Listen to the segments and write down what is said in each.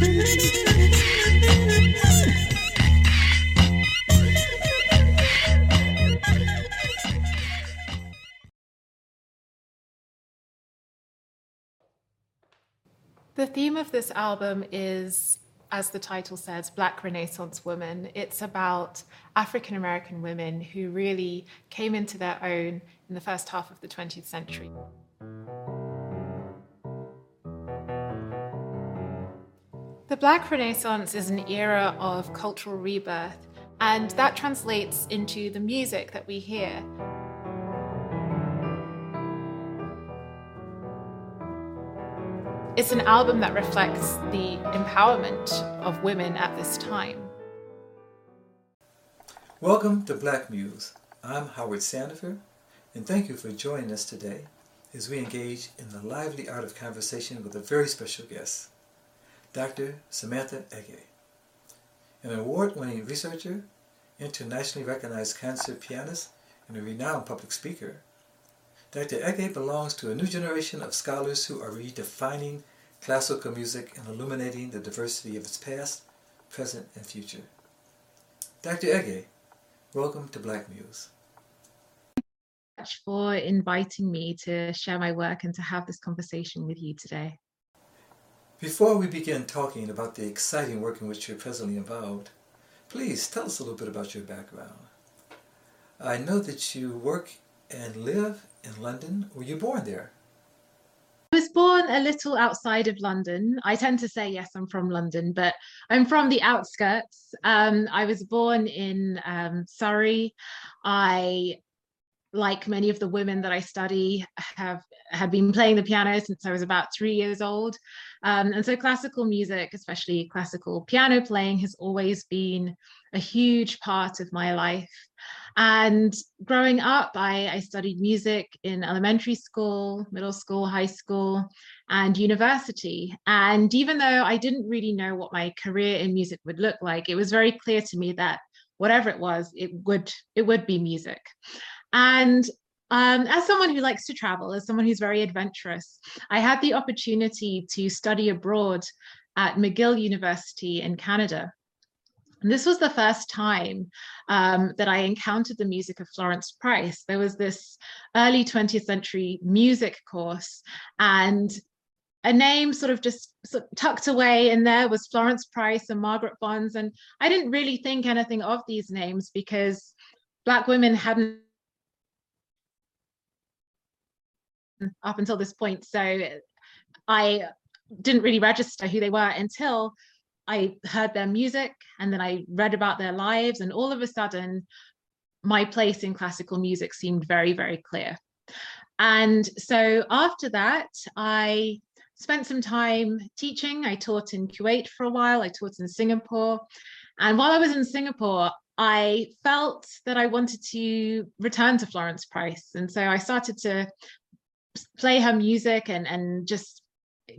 The theme of this album is, as the title says, Black Renaissance Women. It's about African American women who really came into their own in the first half of the 20th century. The Black Renaissance is an era of cultural rebirth, and that translates into the music that we hear. It's an album that reflects the empowerment of women at this time. Welcome to Black Muse. I'm Howard Sandifer, and thank you for joining us today as we engage in the lively art of conversation with a very special guest, Dr. Samantha Ege. An award-winning researcher, internationally recognized concert pianist, and a renowned public speaker, Dr. Ege belongs to a new generation of scholars who are redefining classical music and illuminating the diversity of its past, present, and future. Dr. Ege, welcome to Black Muse. for inviting me to share my work and to have this conversation with you today. Before we begin talking about the exciting work in which you're presently involved, please tell us a little bit about your background. I know that you work and live in London. Were you born there? I was born a little outside of London. I tend to say, yes, I'm from London, but I'm from the outskirts. Um, I was born in um, Surrey. I, like many of the women that I study, have had been playing the piano since I was about three years old. Um, and so classical music, especially classical piano playing, has always been a huge part of my life. And growing up, I, I, studied music in elementary school, middle school, high school, and university. And even though I didn't really know what my career in music would look like, it was very clear to me that whatever it was, it would it would be music. And um, as someone who likes to travel, as someone who's very adventurous, I had the opportunity to study abroad at McGill University in Canada. And this was the first time um, that I encountered the music of Florence Price. There was this early 20th century music course, and a name sort of just sort of tucked away in there was Florence Price and Margaret Bonds. And I didn't really think anything of these names because Black women hadn't up until this point. So I didn't really register who they were until I heard their music and then I read about their lives, and all of a sudden, my place in classical music seemed very, very clear. And so after that, I spent some time teaching. I taught in Kuwait for a while, I taught in Singapore. And while I was in Singapore, I felt that I wanted to return to Florence Price. And so I started to play her music and, and just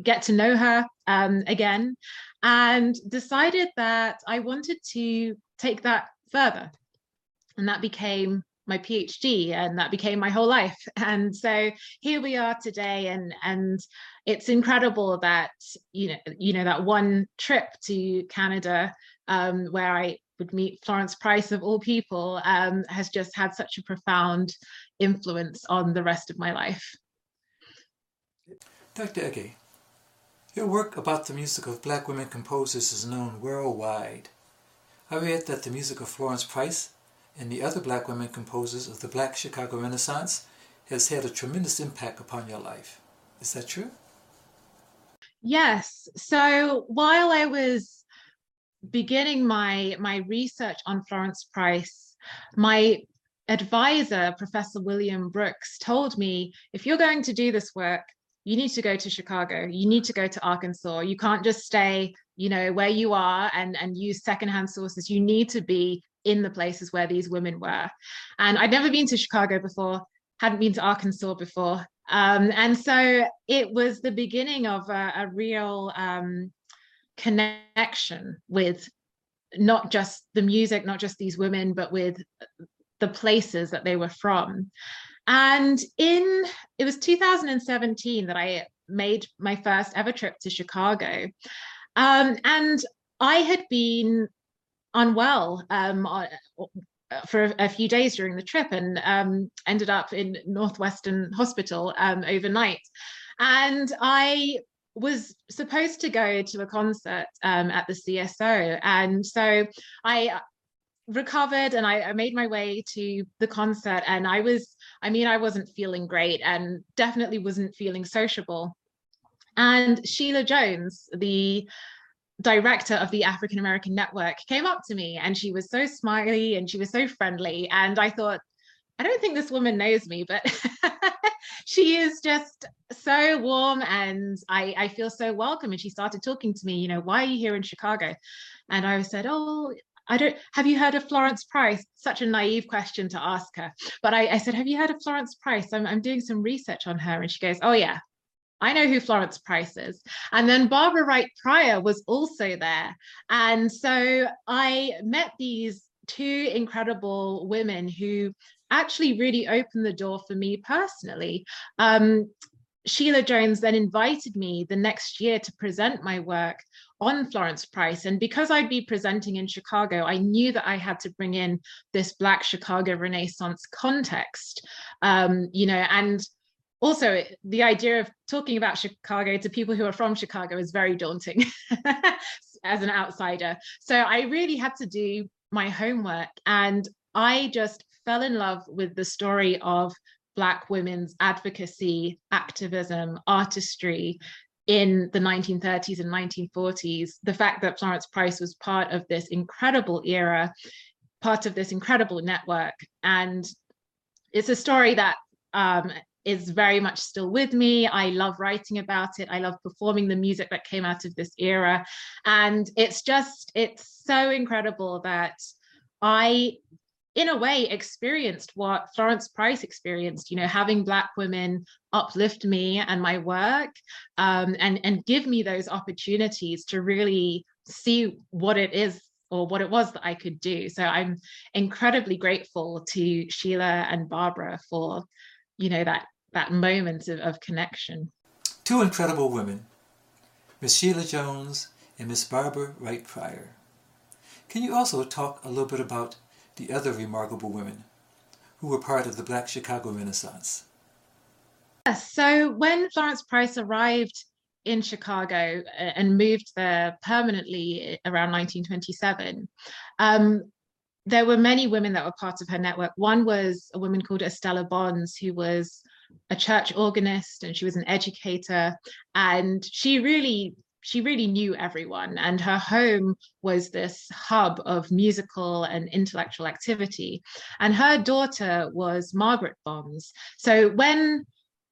get to know her um, again and decided that I wanted to take that further. And that became my PhD and that became my whole life. And so here we are today and and it's incredible that you know you know that one trip to Canada um, where I would meet Florence Price of all people um, has just had such a profound influence on the rest of my life. Dr. Ege, your work about the music of black women composers is known worldwide. I read that the music of Florence Price and the other black women composers of the Black Chicago Renaissance has had a tremendous impact upon your life. Is that true? Yes. So while I was beginning my my research on Florence Price, my advisor, Professor William Brooks, told me if you're going to do this work, you need to go to Chicago. You need to go to Arkansas. You can't just stay, you know, where you are and and use secondhand sources. You need to be in the places where these women were. And I'd never been to Chicago before, hadn't been to Arkansas before. Um, and so it was the beginning of a, a real um, connection with not just the music, not just these women, but with the places that they were from. And in it was 2017 that I made my first ever trip to Chicago. Um, and I had been unwell um, uh, for a few days during the trip and um, ended up in Northwestern Hospital um, overnight. And I was supposed to go to a concert um, at the CSO. And so I recovered and I, I, made my way to the concert. And I was, I mean, I wasn't feeling great and definitely wasn't feeling sociable. And Sheila Jones, the director of the African American Network, came up to me and she was so smiley and she was so friendly. And I thought, I don't think this woman knows me, but she is just so warm and I, I feel so welcome. And she started talking to me, you know, why are you here in Chicago? And I said, oh, I don't, have you heard of Florence Price? Such a naive question to ask her. But I, I said, have you heard of Florence Price? I'm, I'm doing some research on her. And she goes, oh yeah, I know who Florence Price is. And then Barbara Wright Pryor was also there. And so I met these two incredible women who actually really opened the door for me personally. Um, Sheila Jones then invited me the next year to present my work on Florence Price. And because I'd be presenting in Chicago, I knew that I had to bring in this Black Chicago Renaissance context, um, you know, and also the idea of talking about Chicago to people who are from Chicago is very daunting as an outsider. So I really had to do my homework and I just fell in love with the story of Black women's advocacy, activism, artistry in the 1930s and 1940s. The fact that Florence Price was part of this incredible era, part of this incredible network. And it's a story that um, is very much still with me. I love writing about it. I love performing the music that came out of this era. And it's just, it's so incredible that I in a way experienced what Florence Price experienced, you know, having Black women uplift me and my work um, and, and give me those opportunities to really see what it is or what it was that I could do. So I'm incredibly grateful to Sheila and Barbara for, you know, that that moment of, of connection. Two incredible women, Miss Sheila Jones and Miss Barbara Wright Pryor. Can you also talk a little bit about the other remarkable women who were part of the Black Chicago Renaissance. Yes, so when Florence Price arrived in Chicago uh, and moved there permanently around 1927, um, there were many women that were part of her network. One was a woman called Estella Bonds, who was a church organist and she was an educator. And she really she really knew everyone and her home was this hub of musical and intellectual activity. And her daughter was margaret bonds. So when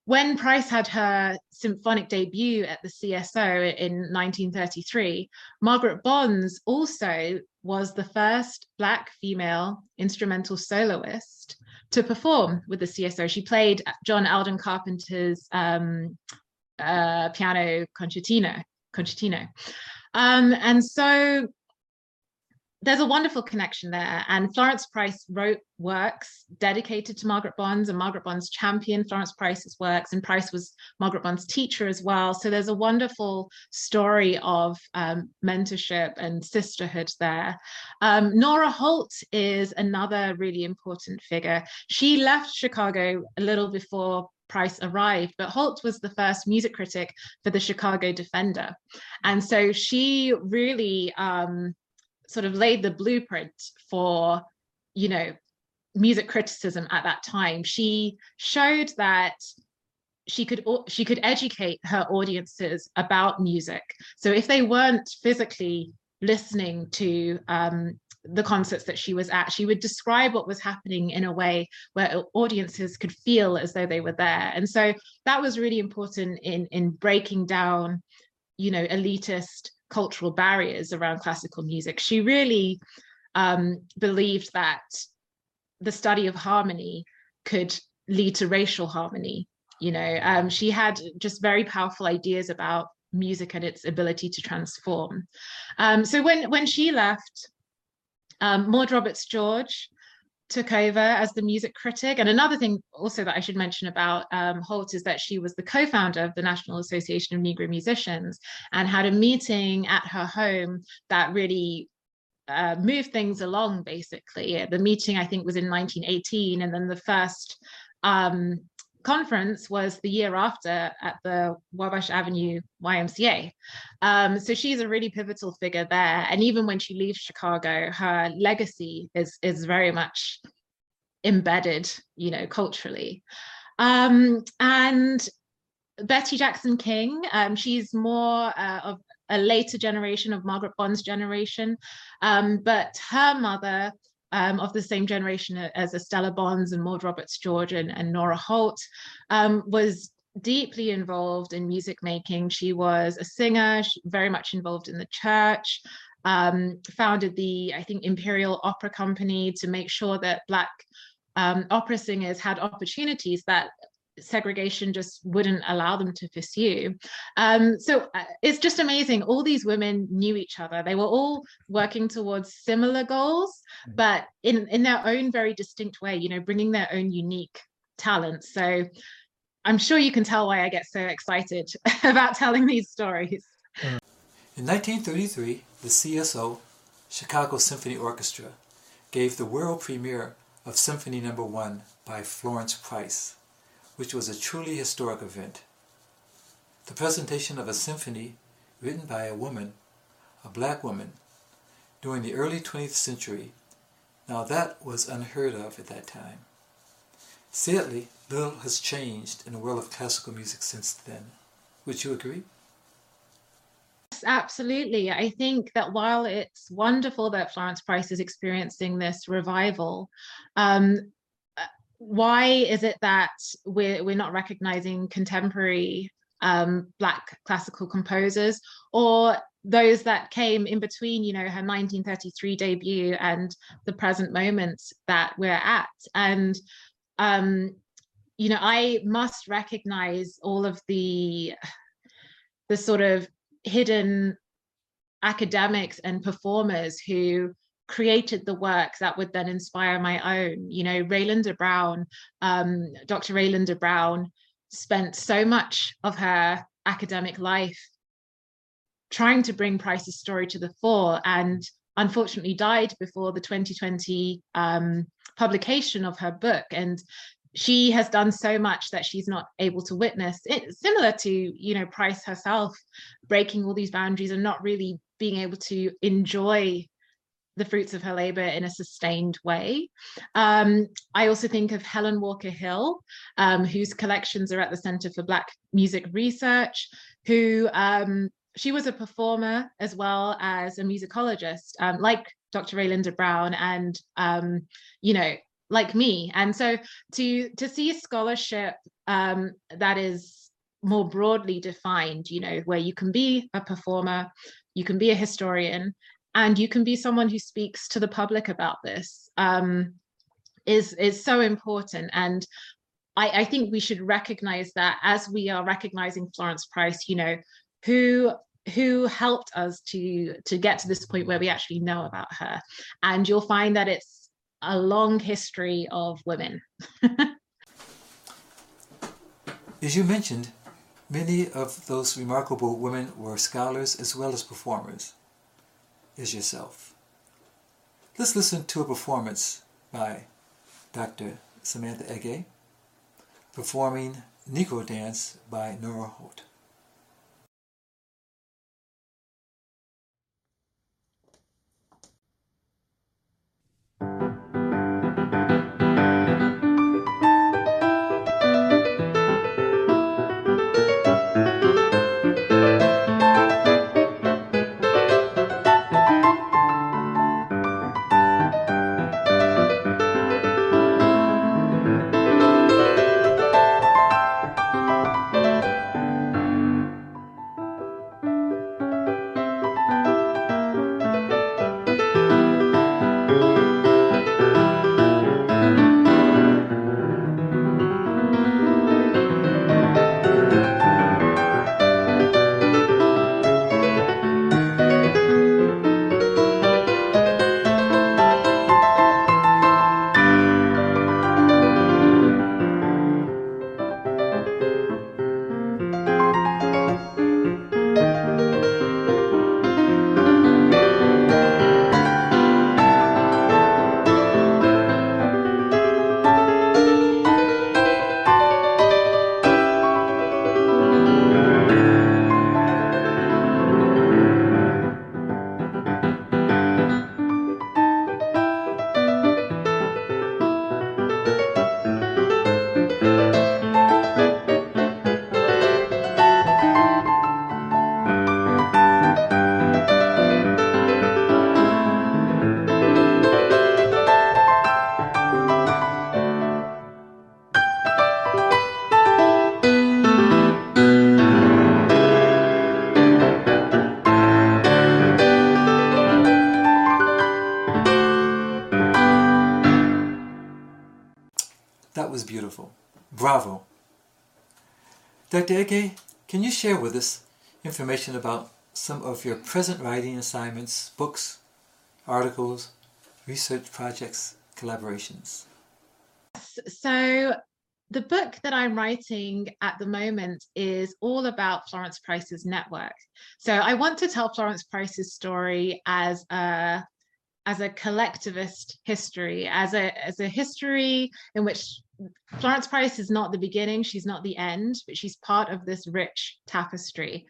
when price had her symphonic debut at the cso in 1933 margaret bonds also was the first black female instrumental soloist to perform with the cso she played john alden carpenter's um, uh, piano concertino concertino. Um, and so there's a wonderful connection there. And Florence Price wrote works dedicated to Margaret Bonds, and Margaret Bonds championed Florence Price's works, and Price was Margaret Bonds' teacher as well. So there's a wonderful story of um, mentorship and sisterhood there. Um, Nora Holt is another really important figure. She left Chicago a little before Price arrived, but Holt was the first music critic for the Chicago Defender. And so she really um, sort of laid the blueprint for, you know, music criticism at that time. She showed that she could she could educate her audiences about music. So if they weren't physically listening to um, the concerts that she was at, she would describe what was happening in a way where audiences could feel as though they were there. And so that was really important in, in breaking down, you know, elitist cultural barriers around classical music. She really um, believed that the study of harmony could lead to racial harmony. You know, um, she had just very powerful ideas about music and its ability to transform. Um, so when when she left, um, Maud Roberts George took over as the music critic. And another thing also that I should mention about um, Holt is that she was the co-founder of the National Association of Negro Musicians and had a meeting at her home that really uh, moved things along, basically. The meeting, I think, was in 1918, and then the first um, conference was the year after at the Wabash Avenue YMCA. Um, so she's a really pivotal figure there. And even when she leaves Chicago, her legacy is is very much embedded, you know, culturally. Um, and Betty Jackson King, um, she's more uh, of a later generation of Margaret Bond's generation, um, but her mother um, of the same generation as Estella Bonds and Maud Roberts George and, and Nora Holt, um, was deeply involved in music making. She was a singer, very much involved in the church, um, founded the, I think, Imperial Opera Company to make sure that Black um, opera singers had opportunities that segregation just wouldn't allow them to pursue. Um, so uh, it's just amazing. All these women knew each other. They were all working towards similar goals, mm. but in in their own very distinct way. You know, bringing their own unique talents. So I'm sure you can tell why I get so excited about telling these stories. In 1933, the CSO, Chicago Symphony Orchestra, gave the world premiere of Symphony Number no. 1 by Florence Price which was a truly historic event. The presentation of a symphony written by a woman, a black woman, during the early 20th century, now that was unheard of at that time. Sadly, little has changed in the world of classical music since then. Would you agree? Yes, absolutely. I think that while it's wonderful that Florence Price is experiencing this revival, um, why is it that we're we're not recognizing contemporary um, black classical composers or those that came in between you know her 1933 debut and the present moment that we're at? And um you know i must recognize all of the the sort of hidden academics and performers who created the work that would then inspire my own. You know, Rae Linda Brown, um, Dr. Rae Linda Brown spent so much of her academic life trying to bring Price's story to the fore and unfortunately died before the 2020 um, publication of her book. And she has done so much that she's not able to witness it similar to you know price herself breaking all these boundaries and not really being able to enjoy the fruits of her labor in a sustained way. Um, I also think of Helen Walker Hill, um, whose collections are at the Center for Black Music Research, who um, she was a performer as well as a musicologist, um, like Dr. Rae Linda Brown, and um, you know, like me. And so to to see scholarship um, that is more broadly defined, you know, where you can be a performer, you can be a historian, and you can be someone who speaks to the public about this um, is is so important. And I, I think we should recognize that as we are recognizing Florence Price, you know, who who helped us to to get to this point where we actually know about her. And you'll find that it's a long history of women. As you mentioned many of those remarkable women were scholars as well as performers is yourself. Let's listen to a performance by Dr. Samantha Ege performing Negro Dance by Nora Holt. Dr. Ege, can you share with us information about some of your present writing assignments, books, articles, research projects, collaborations? So the book that I'm writing at the moment is all about Florence Price's network. So I want to tell Florence Price's story as a as a collectivist history, as a as a history in which Florence Price is not the beginning, she's not the end, but she's part of this rich tapestry.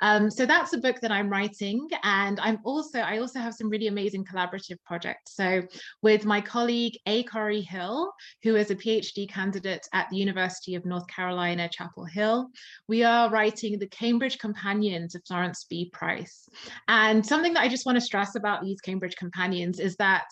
Um, so that's a book that I'm writing. And I'm also, I also have some really amazing collaborative projects. So with my colleague A. Kori Hill, who is a PhD candidate at the University of North Carolina, Chapel Hill, we are writing the Cambridge Companion to Florence B. Price. And something that I just want to stress about these Cambridge Companions is that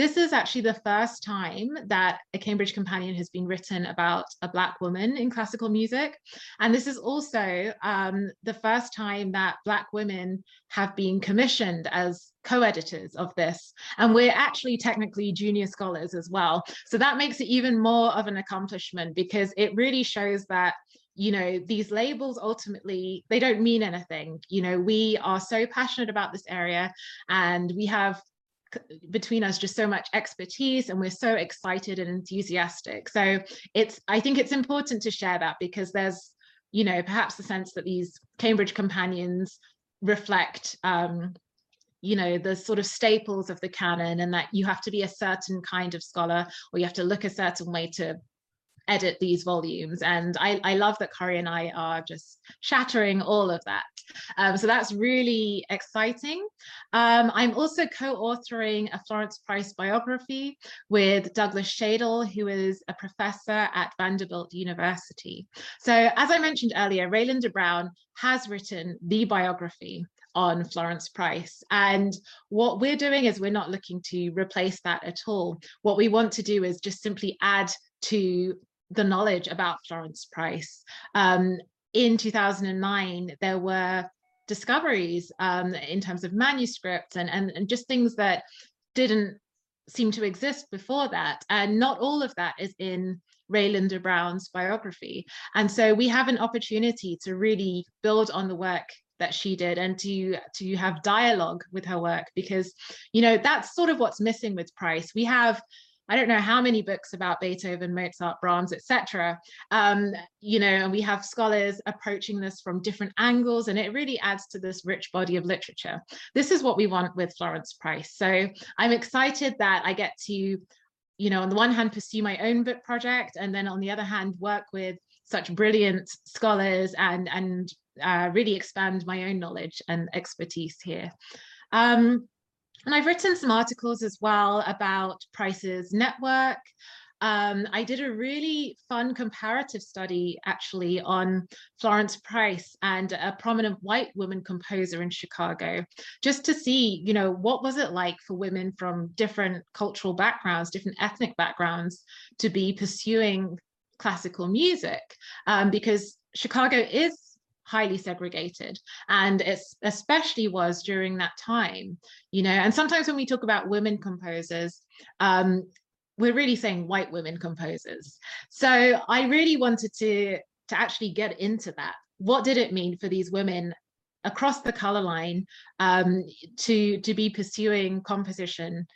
this is actually the first time that a Cambridge Companion has been written about a Black woman in classical music. And this is also um, the first time that Black women have been commissioned as co-editors of this. And we're actually technically junior scholars as well. So that makes it even more of an accomplishment because it really shows that you know these labels ultimately they don't mean anything you know we are so passionate about this area and we have between us just so much expertise and we're so excited and enthusiastic. So it's i think it's important to share that because there's you know perhaps the sense that these cambridge companions reflect um you know the sort of staples of the canon and that you have to be a certain kind of scholar or you have to look a certain way to edit these volumes. And I, I love that Kori and I are just shattering all of that. Um, so that's really exciting. Um, I'm also co-authoring a Florence Price biography with Douglas Shadle, who is a professor at Vanderbilt University. So as I mentioned earlier, Rae Linda Brown has written the biography on Florence Price. And what we're doing is we're not looking to replace that at all. What we want to do is just simply add to the knowledge about Florence Price. Um, in 2009, there were discoveries um, in terms of manuscripts and, and, and just things that didn't seem to exist before that. And not all of that is in Rae Linda Brown's biography. And so we have an opportunity to really build on the work that she did and to to have dialogue with her work because you know that's sort of what's missing with price we have I don't know how many books about Beethoven, Mozart, Brahms, etc. Um, you know, and we have scholars approaching this from different angles, and it really adds to this rich body of literature. This is what we want with Florence Price. So I'm excited that I get to, you know, on the one hand, pursue my own book project, and then on the other hand, work with such brilliant scholars and and uh, really expand my own knowledge and expertise here. Um, and I've written some articles as well about Price's network. Um, I did a really fun comparative study actually on Florence Price and a prominent white woman composer in Chicago, just to see, you know, what was it like for women from different cultural backgrounds, different ethnic backgrounds to be pursuing classical music, um, because Chicago is highly segregated and it especially was during that time you know and sometimes when we talk about women composers um, we're really saying white women composers so i really wanted to to actually get into that what did it mean for these women across the color line um, to to be pursuing composition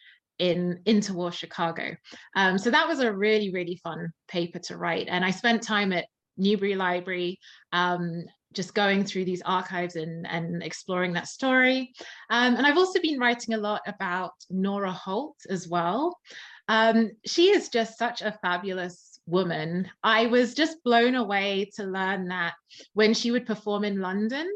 in interwar Chicago. Um, so that was a really, really fun paper to write. And I spent time at Newberry Library um, just going through these archives and, and exploring that story. Um, and I've also been writing a lot about Nora Holt as well. Um, she is just such a fabulous woman. I was just blown away to learn that when she would perform in London,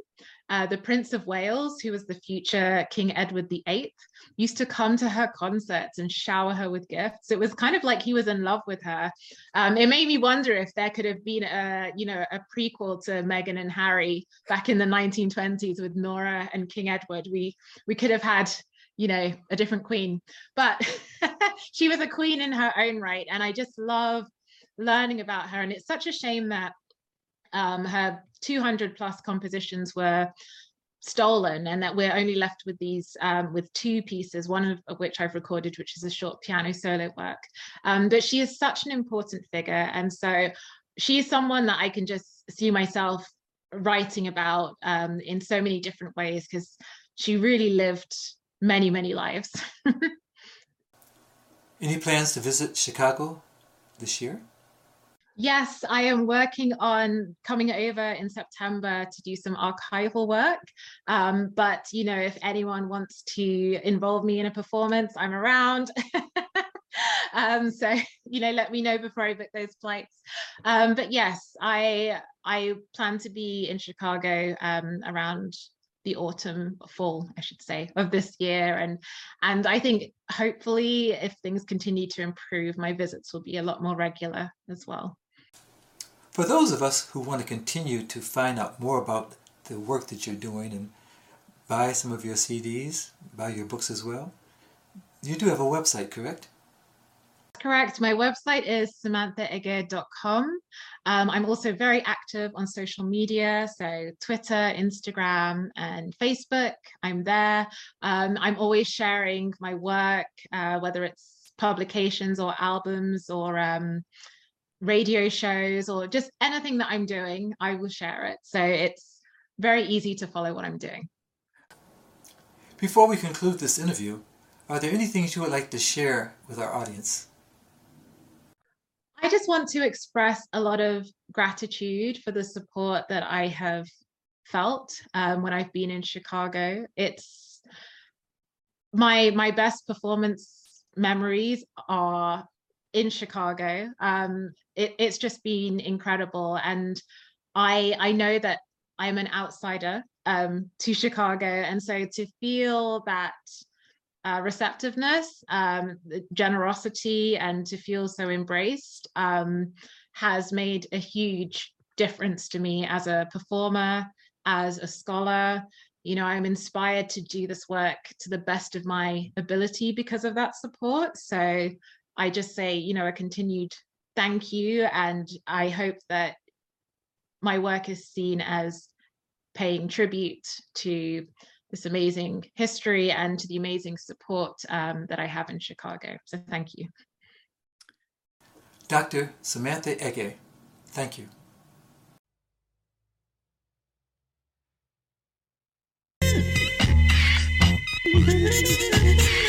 uh, the Prince of Wales, who was the future King Edward VIII, used to come to her concerts and shower her with gifts. It was kind of like he was in love with her. Um, it made me wonder if there could have been a, you know, a prequel to Meghan and Harry back in the 1920s with Nora and King Edward. We we could have had you know a different queen but she was a queen in her own right and i just love learning about her and it's such a shame that um, her 200 plus compositions were stolen and that we're only left with these um, with two pieces one of, of, which i've recorded which is a short piano solo work um, but she is such an important figure and so she is someone that i can just see myself writing about um, in so many different ways because she really lived many, many lives. Any plans to visit Chicago this year? Yes, I am working on coming over in September to do some archival work. Um, but, you know, if anyone wants to involve me in a performance, I'm around. um, so, you know, let me know before I book those flights. Um, but yes, I I plan to be in Chicago um, around the autumn fall i should say of this year and and i think hopefully if things continue to improve my visits will be a lot more regular as well for those of us who want to continue to find out more about the work that you're doing and buy some of your CDs, buy your books as well, you do have a website, correct? Correct. My website is samanthaege.com. Um, I'm also very active on social media, so Twitter, Instagram, and Facebook. I'm there. Um, I'm always sharing my work, uh, whether it's publications or albums or um, radio shows or just anything that I'm doing, I will share it. So it's very easy to follow what I'm doing. Before we conclude this interview, are there any things you would like to share with our audience? I just want to express a lot of gratitude for the support that I have felt um, when I've been in Chicago. It's my my best performance memories are in Chicago. Um, it, it's just been incredible, and I I know that I'm an outsider um, to Chicago, and so to feel that uh, receptiveness, um, generosity, and to feel so embraced um, has made a huge difference to me as a performer, as a scholar. You know, I'm inspired to do this work to the best of my ability because of that support. So I just say, you know, a continued thank you. And I hope that my work is seen as paying tribute to this amazing history and to the amazing support um, that I have in Chicago. So thank you. Dr. Samantha Ege, thank you.